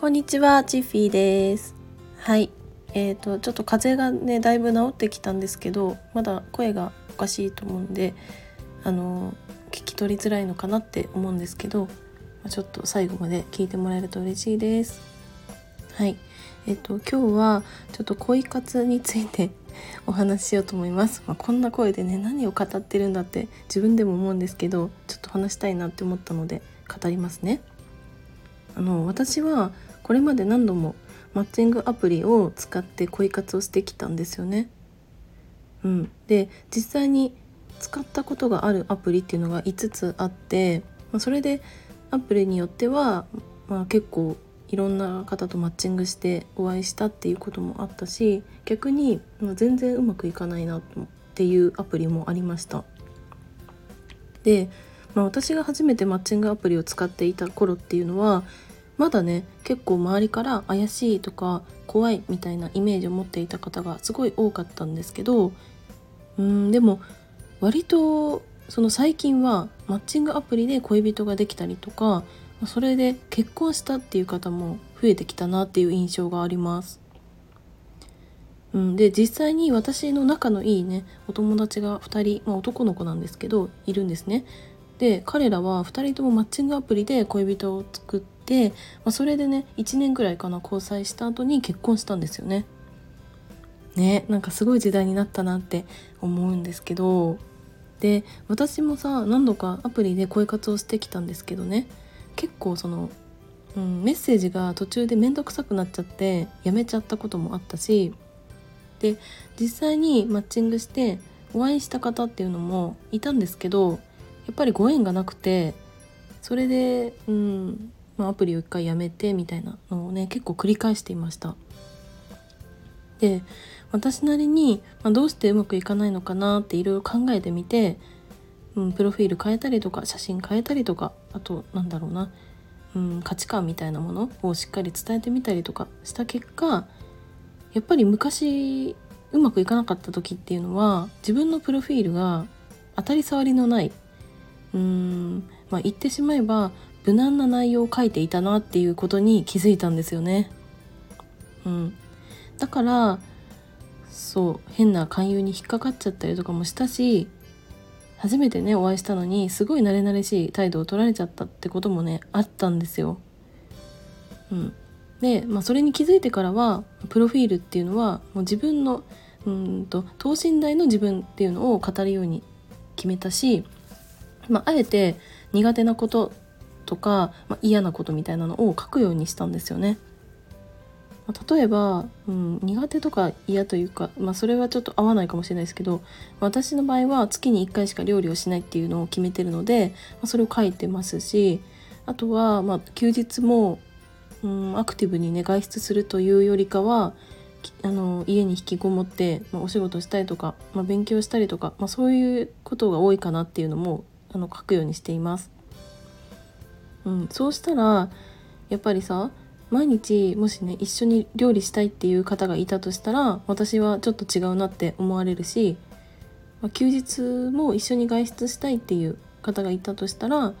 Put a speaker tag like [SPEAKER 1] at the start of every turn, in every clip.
[SPEAKER 1] こんにちは、チッフィーです。はい。えーと、ちょっと風邪がね、だいぶ治ってきたんですけど、まだ声がおかしいと思うんで、あの、聞き取りづらいのかなって思うんですけど、ちょっと最後まで聞いてもらえると嬉しいです。はい。えっ、ー、と、今日はちょっと恋活について お話ししようと思います。まあ、こんな声でね、何を語ってるんだって自分でも思うんですけど、ちょっと話したいなって思ったので語りますね。あの私はこれまで何度もマッチングアプリを使って恋活をしてきたんですよね。うん、で実際に使ったことがあるアプリっていうのが5つあって、まあ、それでアプリによっては、まあ、結構いろんな方とマッチングしてお会いしたっていうこともあったし逆に、まあ、全然うまくいかないなっていうアプリもありました。で、まあ、私が初めてマッチングアプリを使っていた頃っていうのはまだね結構周りから怪しいとか怖いみたいなイメージを持っていた方がすごい多かったんですけどうんでも割とその最近はマッチングアプリで恋人ができたりとかそれで結婚したっていう方も増えてきたなっていう印象があります。うん、で実際に私の仲のいいねお友達が2人、まあ、男の子なんですけどいるんですね。で彼らは2人ともマッチングアプリで恋人を作って、まあ、それでね1年ぐらいかな交際した後に結婚したんですよね。ねなんかすごい時代になったなって思うんですけどで私もさ何度かアプリで恋活をしてきたんですけどね結構その、うん、メッセージが途中で面倒くさくなっちゃってやめちゃったこともあったしで実際にマッチングしてお会いした方っていうのもいたんですけどやっぱりご縁がなくてそれで、うんまあ、アプリを一回やめてみたいなのをね結構繰り返していました。で私なりに、まあ、どうしてうまくいかないのかなっていろいろ考えてみて、うん、プロフィール変えたりとか写真変えたりとかあとなんだろうな、うん、価値観みたいなものをしっかり伝えてみたりとかした結果やっぱり昔うまくいかなかった時っていうのは自分のプロフィールが当たり障りのないうーんまあ言ってしまえば無難な内容を書いていたなっていうことに気づいたんですよね。うん、だからそう変な勧誘に引っかかっちゃったりとかもしたし初めてねお会いしたのにすごい慣れ慣れしい態度を取られちゃったってこともねあったんですよ。うん、で、まあ、それに気づいてからはプロフィールっていうのはもう自分のうんと等身大の自分っていうのを語るように決めたしまあ、あえて苦手なこととか、まあ、嫌なことみたいなのを書くようにしたんですよね。まあ、例えば、うん、苦手とか嫌というか、まあ、それはちょっと合わないかもしれないですけど私の場合は月に1回しか料理をしないっていうのを決めてるので、まあ、それを書いてますしあとは、まあ、休日も、うん、アクティブにね外出するというよりかはあの家に引きこもって、まあ、お仕事したりとか、まあ、勉強したりとか、まあ、そういうことが多いかなっていうのもあの書くようにしています。うん、そうしたらやっぱりさ毎日もしね一緒に料理したいっていう方がいたとしたら私はちょっと違うなって思われるし、まあ、休日も一緒に外出したいっていう方がいたとしたら、ま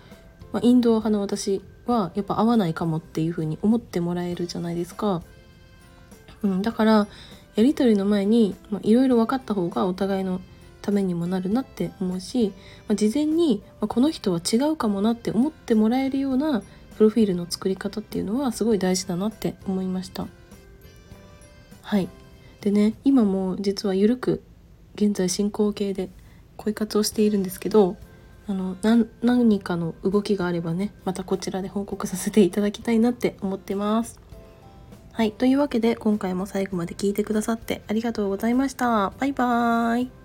[SPEAKER 1] あ、インドア派の私はやっぱ合わないかもっていうふうに思ってもらえるじゃないですか。うん、だからやり取りの前にいろいろ分かった方がお互いのためにもなるなって思うし、まあ、事前に、まあ、この人は違うかもなって思ってもらえるようなプロフィールの作り方っていうのはすごい大事だなって思いました。はい。でね今も実はゆるく現在進行形で恋活をしているんですけどあの何かの動きがあればねまたこちらで報告させていただきたいなって思ってます。はい。というわけで今回も最後まで聞いてくださってありがとうございました。バイバーイ。